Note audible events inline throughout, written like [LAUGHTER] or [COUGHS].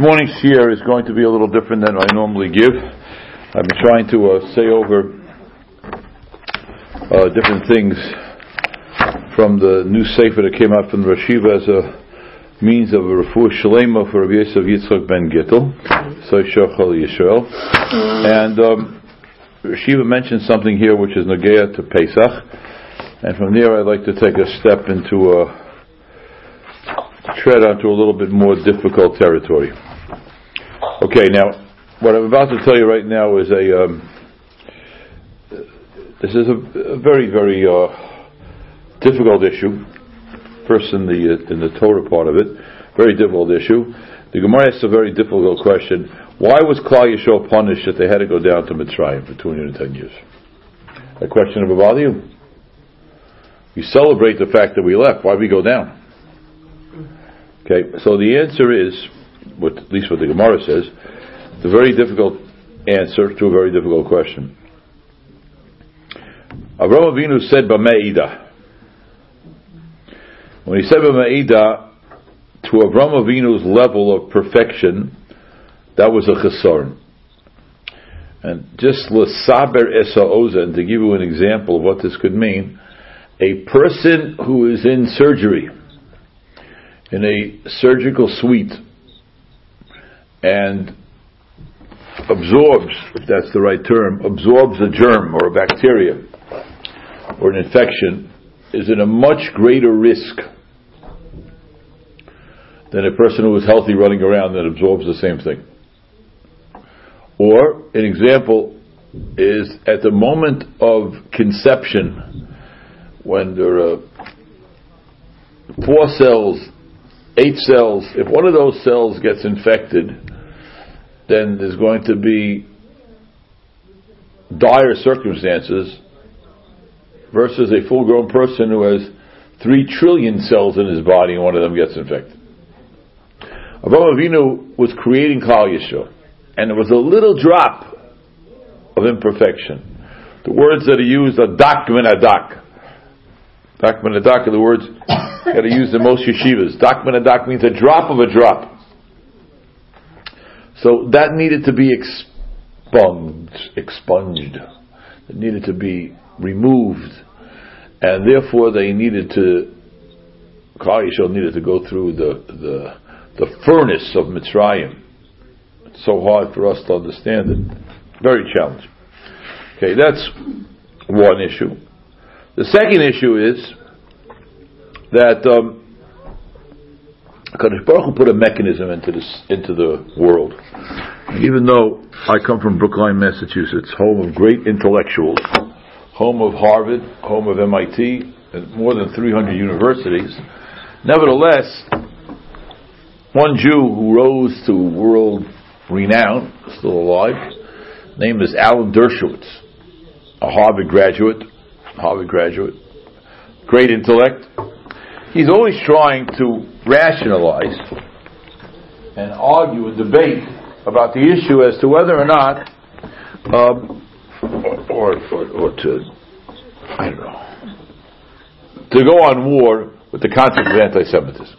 morning's share is going to be a little different than I normally give. I've been trying to uh, say over uh, different things from the new sefer that came out from the Rashiva as a means of a refuah shalema for Rabbi Yosef Yitzchak ben Gittel, so Shachal Yisrael. And um, Rashiva mentioned something here which is Nagea to Pesach, and from there I'd like to take a step into a tread onto a little bit more difficult territory. Okay, now what I'm about to tell you right now is a um, this is a, a very very uh, difficult issue. First in the uh, in the Torah part of it, very difficult issue. The Gemara asks a very difficult question: Why was Klal Yisrael punished that they had to go down to Mitzrayim for 210 years? A question of bother you? We celebrate the fact that we left. Why we go down? Okay, so the answer is, what, at least what the Gemara says, the very difficult answer to a very difficult question. Avraham Avinu said B'me'ida. When he said B'me'ida, to Avraham Avinu's level of perfection, that was a chesarn. And just l'saber esa ozen, to give you an example of what this could mean, a person who is in surgery, in a surgical suite and absorbs, if that's the right term, absorbs a germ or a bacteria or an infection is in a much greater risk than a person who is healthy running around that absorbs the same thing. Or, an example is at the moment of conception, when there are four cells eight cells, if one of those cells gets infected, then there's going to be dire circumstances versus a full grown person who has three trillion cells in his body and one of them gets infected. Avraham Avinu was creating Klal Yisrael, and there was a little drop of imperfection. The words that he used are dak min adak. Dak min adak are the words that to used the most yeshivas. Dakman a dak means a drop of a drop. So that needed to be expunged, expunged. It needed to be removed, and therefore they needed to. Klal Yisrael needed to go through the the the furnace of Mitzrayim. It's so hard for us to understand it. Very challenging. Okay, that's one issue. The second issue is that um, Kadosh Baruch Hu put a mechanism into this into the world. Even though I come from Brookline, Massachusetts, home of great intellectuals, home of Harvard, home of MIT, and more than 300 universities, nevertheless, one Jew who rose to world renown, still alive, name is Alan Dershowitz, a Harvard graduate, Harvard graduate, great intellect, he's always trying to rationalize and argue and debate about the issue as to whether or not, um, or, or, or, to, I don't know, to go on war with the concept of anti-Semitism.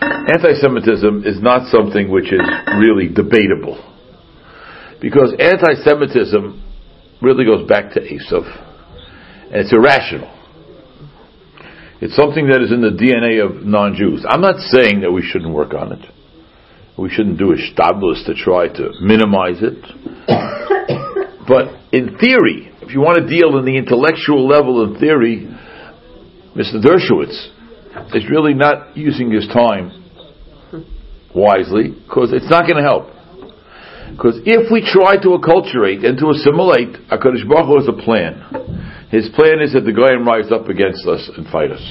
Anti-Semitism is not something which is really debatable. Because anti-Semitism really goes back to Esav. And it's irrational. It's something that is in the DNA of non-Jews. I'm not saying that we shouldn't work on it. We shouldn't do a shtablis to try to minimize it. [COUGHS] but in theory, if you want to deal in the intellectual level in theory, Mr. Dershowitz is really not using his time wisely because it's not going to help. Because if we try to acculturate and to assimilate, HaKadosh Baruch Hu has a plan. His plan is that the Goyim rise up against us and fight us.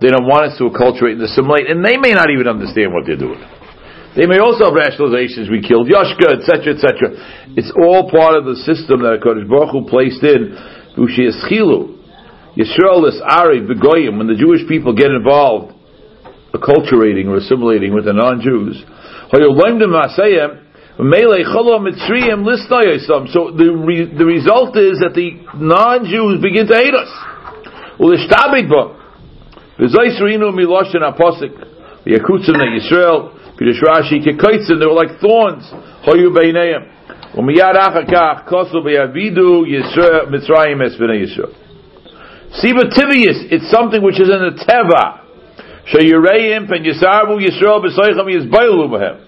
They don't want us to acculturate and assimilate, and they may not even understand what they're doing. They may also have rationalizations, we killed Yoshka, etc., etc. It's all part of the system that HaKadosh Baruch Hu placed in. Yisrael is Ari, Begoyim, when the Jewish people get involved, acculturating or assimilating with the non-Jews, so the re, the result is that the non-Jews begin to hate us. Ulishtabik bum. V'zoisrinu miloshin aposik. V'yakutzim na Yisrael. Pidush Rashi kekoitzim. They were like thorns. Hoyu beineim. Umiyad achakach kosu BeYavidu Yisrael Mitzrayim es b'nei Yisrael. Siva tibius. It's something which is in the teva. Sheyureim pen Yisarbu Yisrael b'soicham yizbailu b'hem.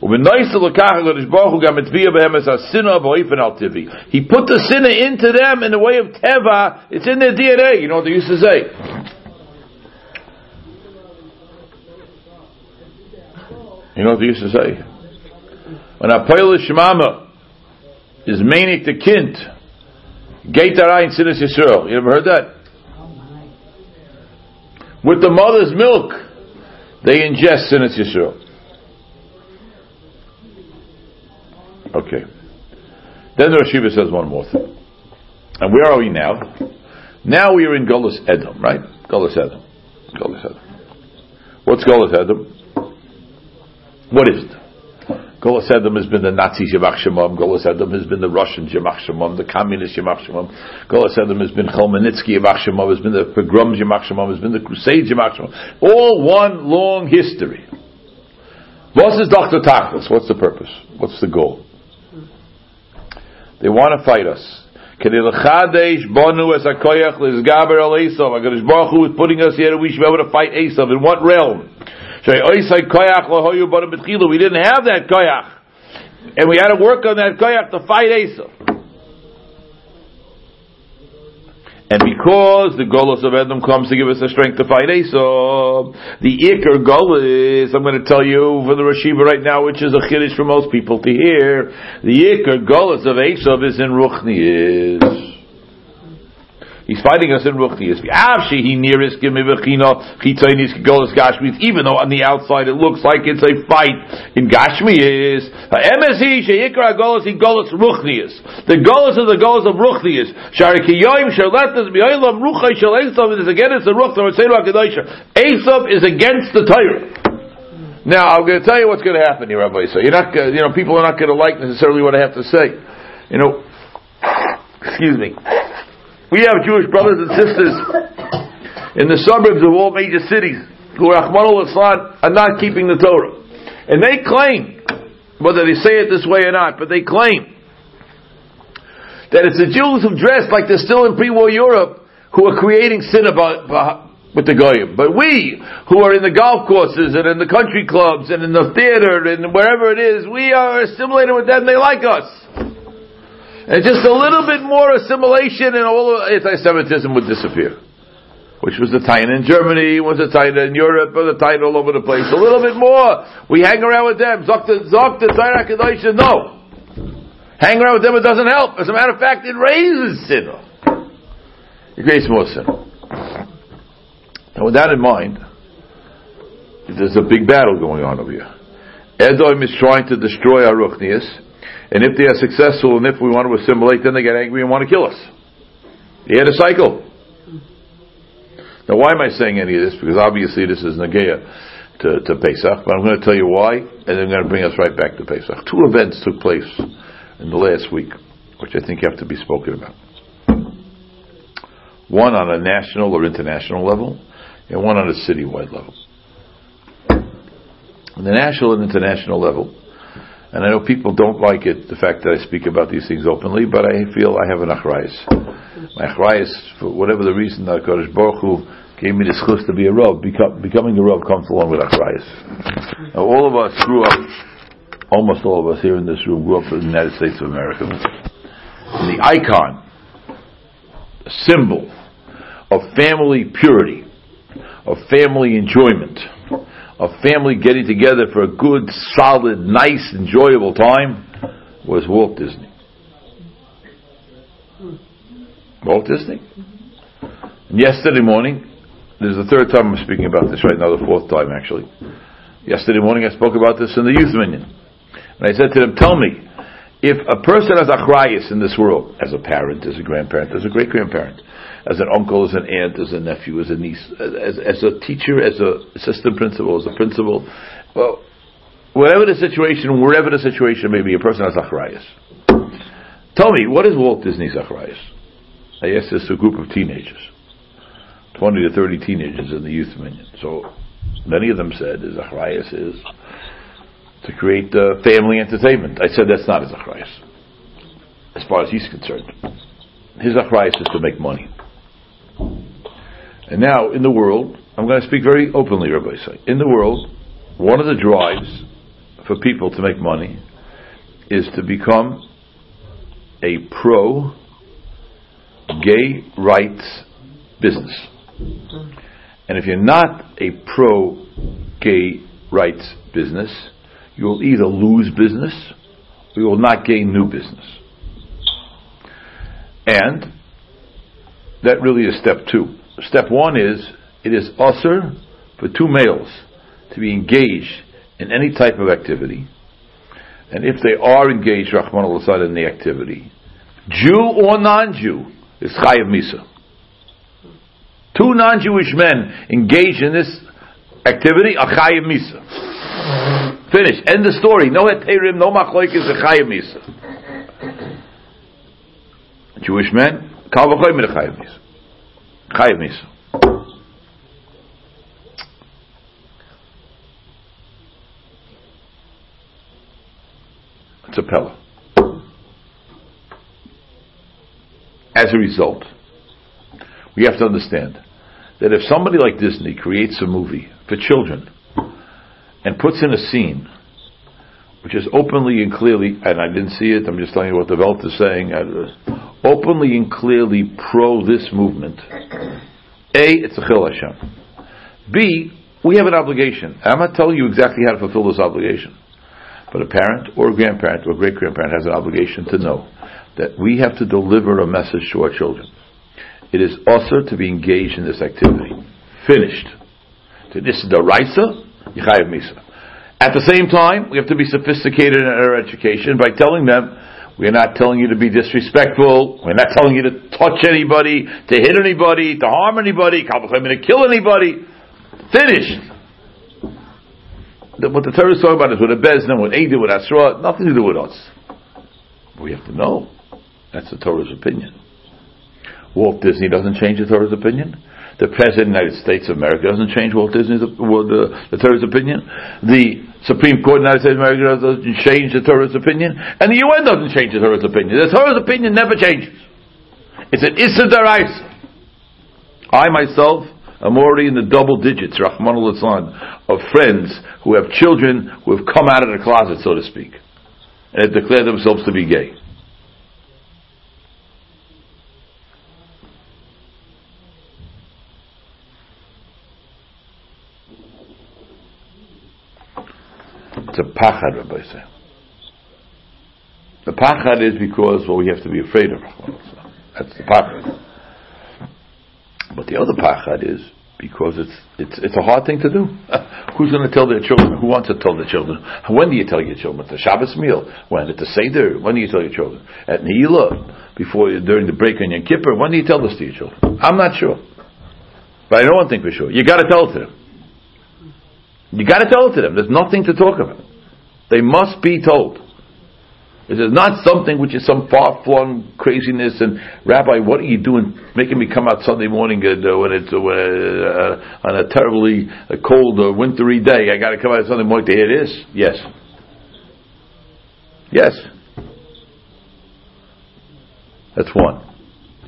He put the sinner into them in the way of teva. It's in their DNA. You know what they used to say. You know what they used to say. When a Polish mama is manic the kind, in sinas Yisrael. You ever heard that? With the mother's milk, they ingest sinas Yisrael. Okay. Then the Rashiva says one more thing. And where are we now? Now we are in Golas Edom, right? Golas Edom. Golas Edom. What's Golas Edom? What is it? Golas Edom has been the Nazi Yemach Shemam. Golas Edom has been the Russian Yemach Shemam, the Communist Yemach Shemam. Golas Edom has been Cholmenitsky Yemach Shemam, has been the pogroms Yemach Shemam, has been the Crusades Yemach Shemam. All one long history. What is Dr. Tachlis? What's the purpose? What's the goal? They want to fight us. Bonu as HaKoyach Lizgaber Al Esav. HaKadosh Baruch Hu is putting us here, we should be able to fight Esav. In what realm? We didn't have that Koyach. And we had to work on that Koyach to fight Esav. And because the Golos of Edom comes to give us the strength to fight Esau, the Iker Golos, I'm going to tell you for the Rashiva right now, which is a chiddush for most people to hear, the Iker Golos of Esau is in Ruchni He's fighting us in nearest Even though on the outside it looks like it's a fight in Ruchnias. The Golos is the Golos of Ruchnias. Sharikiyoim Sharletas Bioilam Ruchay Shal is against the Ruch Esav is against the Torah. Now I'm going to tell you what's going to happen here, Rabbi. So you're not, you know, people are not going to like necessarily what I have to say. You know, excuse me. We have Jewish brothers and sisters in the suburbs of all major cities who are are not keeping the Torah. And they claim, whether they say it this way or not, but they claim that it's the Jews who dress like they're still in pre-war Europe who are creating sin about, with the goyim. But we, who are in the golf courses and in the country clubs and in the theater and wherever it is, we are assimilated with them. They like us. And just a little bit more assimilation and all anti-Semitism would disappear. Which was the time in Germany, was the time in Europe, was the time all over the place. A little bit more. We hang around with them. Zokta, Zokta, Zaira no. Hang around with them, it doesn't help. As a matter of fact, it raises sin. It creates more sin. Now with that in mind, there's a big battle going on over here. Edom is trying to destroy our Ruchnias. And if they are successful and if we want to assimilate, then they get angry and want to kill us. They had a cycle. Now, why am I saying any of this? Because obviously this is Nageya to, to Pesach, but I'm going to tell you why, and then I'm going to bring us right back to Pesach. Two events took place in the last week, which I think have to be spoken about. One on a national or international level, and one on a citywide level. On the national and international level, and I know people don't like it, the fact that I speak about these things openly, but I feel I have an achrayas. My achrayas, for whatever the reason that Kodesh Baruch Hu gave me the schus to be a Rav, become, becoming a Rav comes along with achrayas. Now all of us grew up, almost all of us here in this room grew up in the United States of America. And the icon, the symbol of family purity, of family enjoyment, of family getting together for a good, solid, nice, enjoyable time was Walt Disney. Walt Disney. And yesterday morning, this is the third time I'm speaking about this right now, the fourth time actually. Yesterday morning I spoke about this in the youth minyan. And I said to them, tell me, if a person has achrayas in this world, as a parent, as a grandparent, as a great grandparent, as an uncle, as an aunt, as a nephew, as a niece, as, as a teacher, as a assistant principal, as a principal. Well, whatever the situation, wherever the situation may be, a person has achrayas. Tell me, what is Walt Disney's achrayas? I asked this to a group of teenagers, twenty to thirty teenagers in the youth minyan. So Many of them said the achrayas is to create uh, family entertainment. I said that's not his achrayas, as far as he's concerned. His achrayas is to make money. And now, in the world, I'm going to speak very openly, Rabbosai. In the world, one of the drives for people to make money is to become a pro gay rights business. And if you're not a pro gay rights business, you will either lose business or you will not gain new business. And that really is step two. Step one is it is usher for two males to be engaged in any type of activity. And if they are engaged, Rahman al in the activity, Jew or non-Jew, is Chayav Misa. Two non-Jewish men engaged in this activity are Chayav Misa. Finish. End the story. No heterim, no machloik is a Chayav Misa. Jewish men, Kal v'choy Chayav Misa. Chayav Misa. It's a Pella. As a result, we have to understand that if somebody like Disney creates a movie for children and puts in a scene which is openly and clearly, and I didn't see it, I'm just telling you what the Welt is saying, uh, openly and clearly pro this movement, A, it's a Chil Hashem. B, we have an obligation. I'm not telling you exactly how to fulfill this obligation. But a parent or a grandparent or a great grandparent has an obligation to know that we have to deliver a message to our children. It is also to be engaged in this activity. Finished. So this is the Raisa, Misa. At the same time, we have to be sophisticated in our education by telling them, we're not telling you to be disrespectful. We're not telling you to touch anybody, to hit anybody, to harm anybody, to kill anybody. Finished what the Torah is talking about is with a bezna, with Eidah, with Asra, nothing to do with us. We have to know. That's the Torah's opinion. Walt Disney doesn't change the Torah's opinion. The President of the United States of America doesn't change Walt Disney's well, uh, the, the Torah's opinion. The Supreme Court of the United States of America doesn't change the Torah's opinion. And the UN doesn't change the Torah's opinion. The Torah's opinion never changes. It's an Issa. I myself I'm already in the double digits, Rahman al of friends who have children who have come out of the closet, so to speak, and have declared themselves to be gay. It's a pachad, Rabbosai. The pachad is because, well, we have to be afraid of That's the pachad. But the other pachad is because it's it's it's a hard thing to do. [LAUGHS] Who's going to tell their children? Who wants to tell their children? When do you tell your children? At the Shabbos meal? When at the Seder? When do you tell your children? At Ne'ilah? Before during the break on Yom Kippur? When do you tell this to your children? I'm not sure, but I one thing for sure: you got to tell it to them. You got to tell it to them. There's nothing to talk about. They must be told. It is not something which is some far-flung craziness. And Rabbi, what are you doing, making me come out Sunday morning uh, when it's uh, uh, on a terribly uh, cold, uh, wintry day? I got to come out Sunday morning to hear this. Yes, yes. That's one.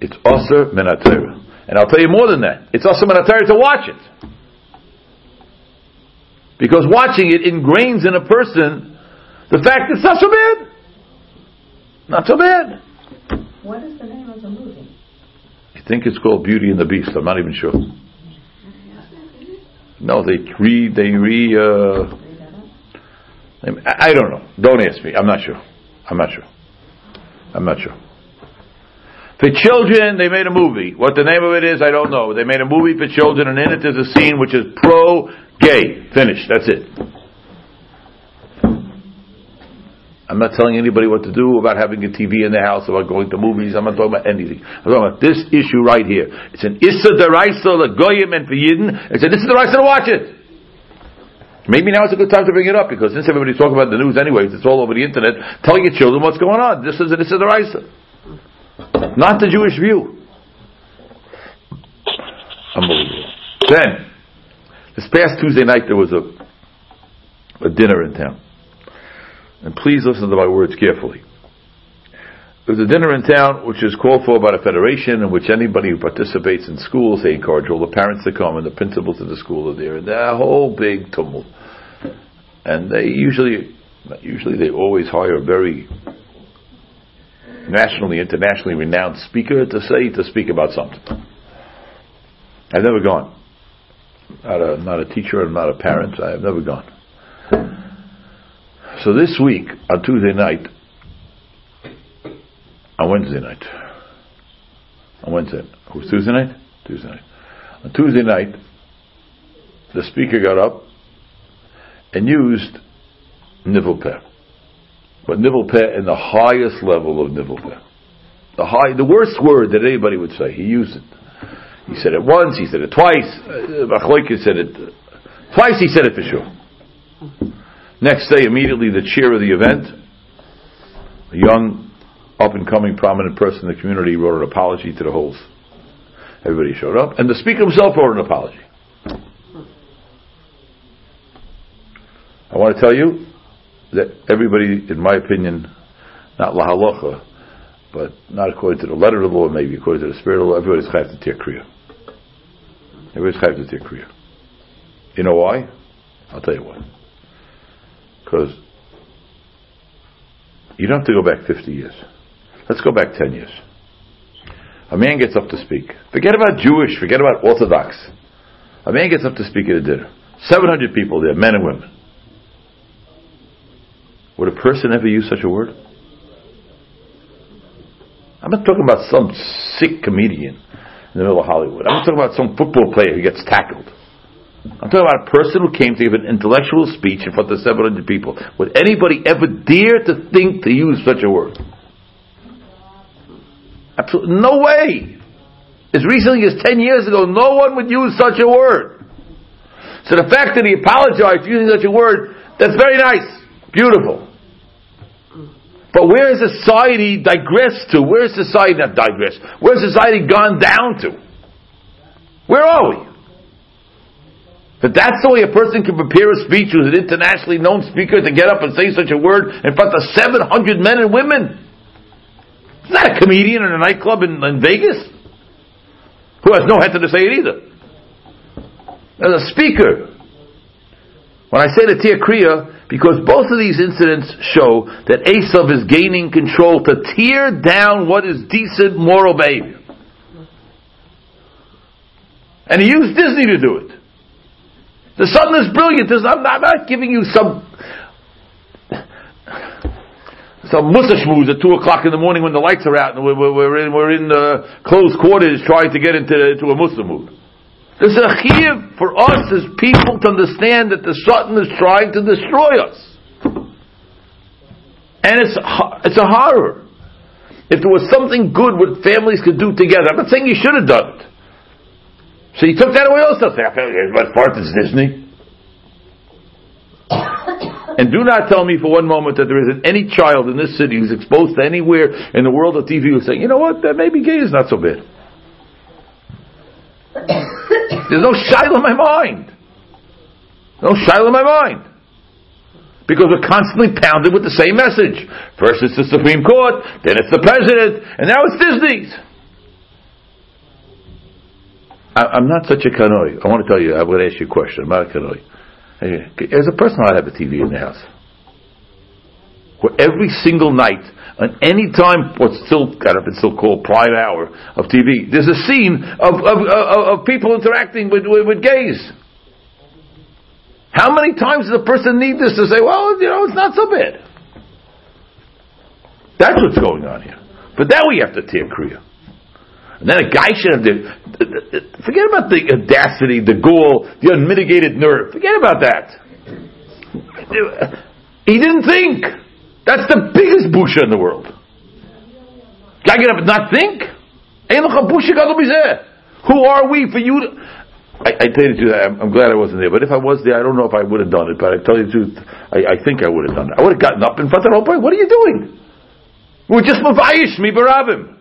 It's Aser Menatera. And I'll tell you more than that. It's Aser Menatera to watch it. Because watching it ingrains in a person the fact it's not so bad. Not so bad. What is the name of the movie? I think it's called Beauty and the Beast. I'm not even sure. No, they re they re. Uh, I don't know. Don't ask me. I'm not sure. I'm not sure. I'm not sure. For children, they made a movie. What the name of it is, I don't know. They made a movie for children, and in it there's a scene which is pro-gay. Finished. That's it. I'm not telling anybody what to do about having a TV in the house, about going to movies. I'm not talking about anything. I'm talking about this issue right here. It's an Issa Deraisa, the Goyim and for Yidden. It's an Issa Deraisa to watch it. Maybe now is a good time to bring it up because since everybody's talking about the news anyways, it's all over the internet. Tell your children what's going on. This is an Issa Deraisa. Not the Jewish view. Unbelievable. Then, This past Tuesday night there was a, a dinner in town. And please listen to my words carefully. There's a dinner in town which is called for by the federation, in which anybody who participates in schools, they encourage all the parents to come and the principals of the school are there, and a whole big tumult. And they usually, usually they always hire a very nationally, internationally renowned speaker to say, to speak about something. I've never gone. Not a, not a teacher and not a parent. I have never gone. So this week, on Tuesday night, on Wednesday night. On Wednesday. Was Tuesday night? Tuesday night. On Tuesday night, the speaker got up and used nivel peh. But nivel peh in the highest level of nivel peh. The high, the worst word that anybody would say. He used it. He said it once, he said it twice. Uh, said it twice, he said it for sure. Next day, immediately, the chair of the event, a young up and coming prominent person in the community wrote an apology to the whole. Everybody showed up, and the speaker himself wrote an apology. I want to tell you that everybody, in my opinion, not la halacha, but not according to the letter of the law, maybe according to the spirit of the law, everybody's chayv to tear kriya. Everybody's chayv to tear kriya. You know why? I'll tell you why. Because you don't have to go back 50 years. Let's go back 10 years. A man gets up to speak. Forget about Jewish, forget about Orthodox. A man gets up to speak at a dinner. 700 people there, men and women. Would a person ever use such a word? I'm not talking about some sick comedian in the middle of Hollywood. I'm not talking about some football player who gets tackled. I'm talking about a person who came to give an intellectual speech in front of 700 people. Would anybody ever dare to think to use such a word? Absolutely no way. As recently as 10 years ago, no one would use such a word. So the fact that he apologized using such a word, that's very nice. Beautiful. But where has society digressed to? Where has society not digressed? Where has society gone down to? Where are we? That that's the way a person can prepare a speech who's an internationally known speaker to get up and say such a word in front of 700 men and women. He's not a comedian in a nightclub in, in Vegas who has no head to say it either. As a speaker, when I say the Tir Kriya, because both of these incidents show that Esav is gaining control to tear down what is decent moral behavior. And he used Disney to do it. The son is brilliant. I'm not, I'm not giving you some some musashmooze at 2 o'clock in the morning when the lights are out and we're, we're in, we're in closed quarters trying to get into, into a Muslim mood. There's a chiyuv for us as people to understand that the Satan is trying to destroy us. And it's, it's a horror. If there was something good what families could do together, I'm not saying you should have done it. So you took that away also. Say, but part is Disney. And do not tell me for one moment that there isn't any child in this city who's exposed to anywhere in the world of TV who's saying, you know what, that maybe gay is not so bad. [COUGHS] There's no shyle in my mind. No shyle in my mind. Because we're constantly pounded with the same message. First it's the Supreme Court, then it's the President, and now it's Disney's. I, am not such a kanoi. I want to tell you, I'm going to ask you a question. I'm not a kanoi. As a person, I have a TV in the house. Where every single night, at any time, what's still kind of it's still called prime hour of TV, there's a scene of of, of, of people interacting with, with, with gays. How many times does a person need this to say, well, you know, it's not so bad? That's what's going on here. But now we have to tear Kriya. And then a guy should have the, forget about the audacity, the ghoul, the unmitigated nerve. Forget about that. He didn't think. That's the biggest busha in the world. Guy get up and not think? Who are we for you to... I, I tell you the truth, I'm, I'm, glad I wasn't there. But if I was there, I don't know if I would have done it. But I tell you the truth, I, I think I would have done it. I would have gotten up in front of the whole point. What are you doing? We're just mavayish me barabim.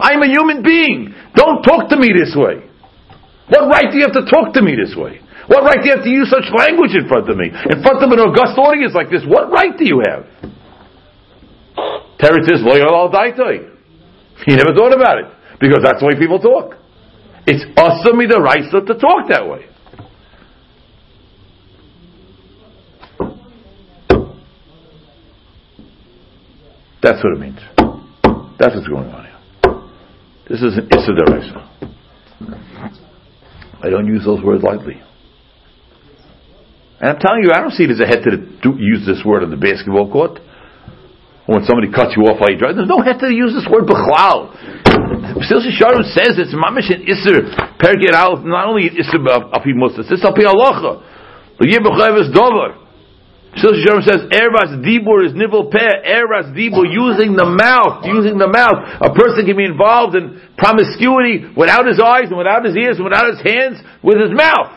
I'm a human being. Don't talk to me this way. What right do you have to talk to me this way? What right do you have to use such language in front of me? In front of an august audience like this, what right do you have? Teretz is loyal al daitoi. He never thought about it. Because that's the way people talk. It's awesome me the right to talk that way. That's what it means. That's what's going on here. This is an Issa. I don't use those words lightly. And I'm telling you, I don't see it as a head to, the, use this word on the basketball court. When somebody cuts you off while you drive. There's no head to use this word b'chlal. Sil Sharm says it's mamish and iser perget out, not only iser afi musas, it's api halacha. The yibbechav is dover. Sil Sharm says eras dibur is nivel peh, eras dibur using the mouth, using the mouth. A person can be involved in promiscuity without his eyes and without his ears and without his hands, with his mouth.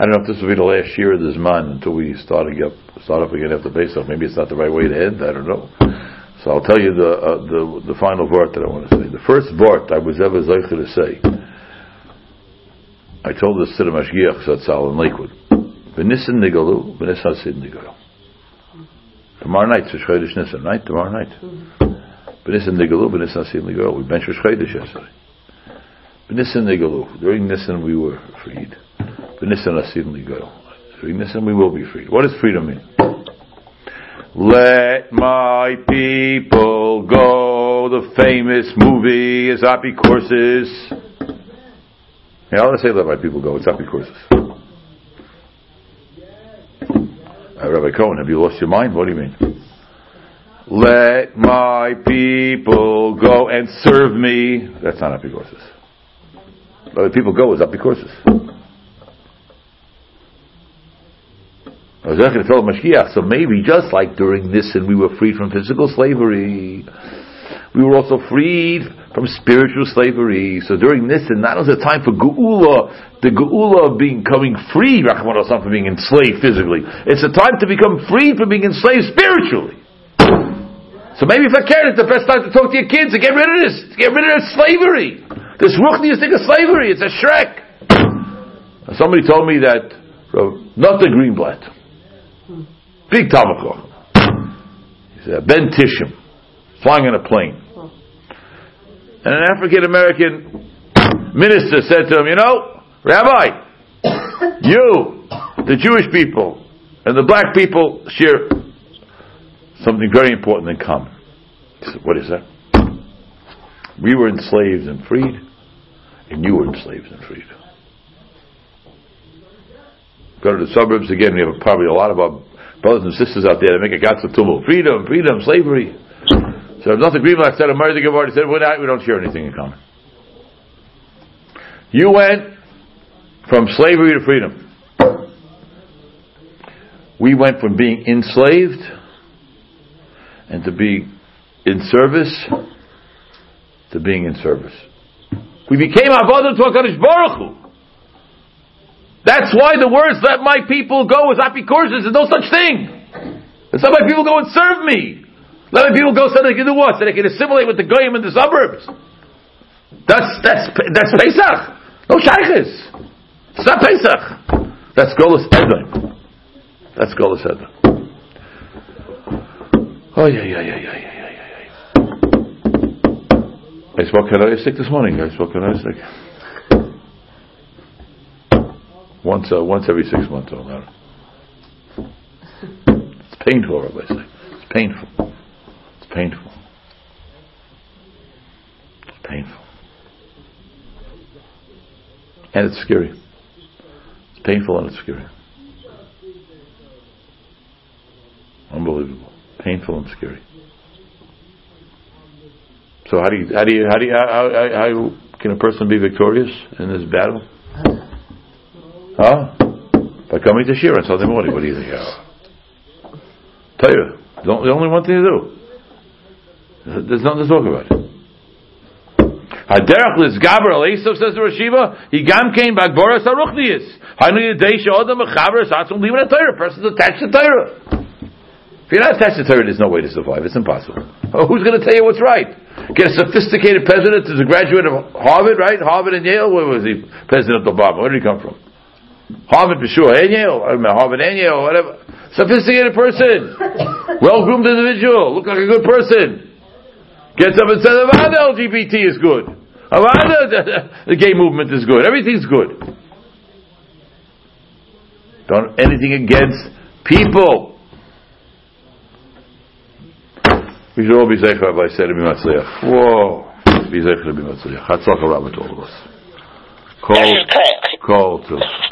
I don't know if this will be the last year of this month until we start again, start up again after Pesach. Maybe it's not the right way to end. I don't know. So I'll tell you the uh, the the final word that I want to say. The first word I was ever zeicher to say. I told this to the Mashgiach Zatzal in Lakewood. V'nissen nigalu, v'nissen sid nigalu. Tomorrow night, it's Chodesh Nissen, right? Tomorrow night. V'nissen nigalu, v'nissen sid nigalu. We benched Chodesh yesterday. V'nissen nigalu. During Nissen we were freed. We will be free. What does freedom mean? Let my people go. The famous movie is Apicorsis. Yeah, to say let my people go. It's Apicorsis. Uh, Rabbi Cohen, have you lost your mind? What do you mean? Let my people go and serve me. That's not Apicorsis. Let the people go is Apicorsis. So maybe just like during this and we were freed from physical slavery, we were also freed from spiritual slavery. So during this and that was a time for Geula, the Geula of being coming free, Rachman from being enslaved physically. It's a time to become free from being enslaved spiritually. So maybe if I care, it's the best time to talk to your kids to get rid of this, to get rid of this slavery. This ruchnius thing of slavery, it's a shrek. Somebody told me that, not the Greenblatt, Big Tamakoch. He said, Ben Tishim, flying on a plane. And an African American minister said to him, You know, Rabbi, you, the Jewish people, and the black people share something very important in common. He said, What is that? We were enslaved and freed, and you were enslaved and freed. Go to the suburbs again, we have probably a lot of our brothers and sisters out there that make a gatzatumul. Freedom, freedom, slavery. So if nothing like said a murder Gemara, said, we're not, we don't share anything in common. You went from slavery to freedom. We went from being enslaved and to being in service to being in service. We became Avodah to HaKadosh Baruch Hu. That's why the words "Let my people go" is apikorsis. There's no such thing. Let's let my people go and serve me. Let my people go so they can do what? So they can assimilate with the goyim in the suburbs. That's that's that's Pesach. No shaykhis. It's not Pesach. That's Golas Edom. That's Golas Edom. Oh yeah yeah yeah yeah yeah yeah yeah. I spoke sick this morning. I spoke sick. Once, uh, once every six months, don't matter. It's painful, Rabbosai. It's painful. It's painful. It's painful. And it's scary. It's painful and it's scary. Unbelievable. Painful and scary. So how do you, how do you, how do you, how, how, how can a person be victorious in this battle? By coming to Shira on Sunday morning. What do you think? Tell you, the only one thing to do. There's nothing to talk about. Haderach Lizgaber Esav says to Rashiva, he gam came Bagboras Aruchnius. Hainu Yadei Shodam Mechaber Satzum Leaving a Torah. Person's attached to Torah. If you're not attached to Torah, there's no way to survive. It's impossible. Oh, who's going to tell you what's right? Get a sophisticated president who's a graduate of Harvard, right? Harvard and Yale. Where was he? President Obama. Where did he come from? Harvard for sure. And Harvard Yale. Whatever. Sophisticated person. Well groomed individual. Look like a good person. Gets up and says, Avada LGBT is good. Avada, [LAUGHS] the gay movement is good. Everything's good. Don't anything against people. We should all be zecher, Rabbi said, to be matzliach. Whoa. Be zecher to be matzliach. Hatzlach Rabbah to all of us. Call, call to.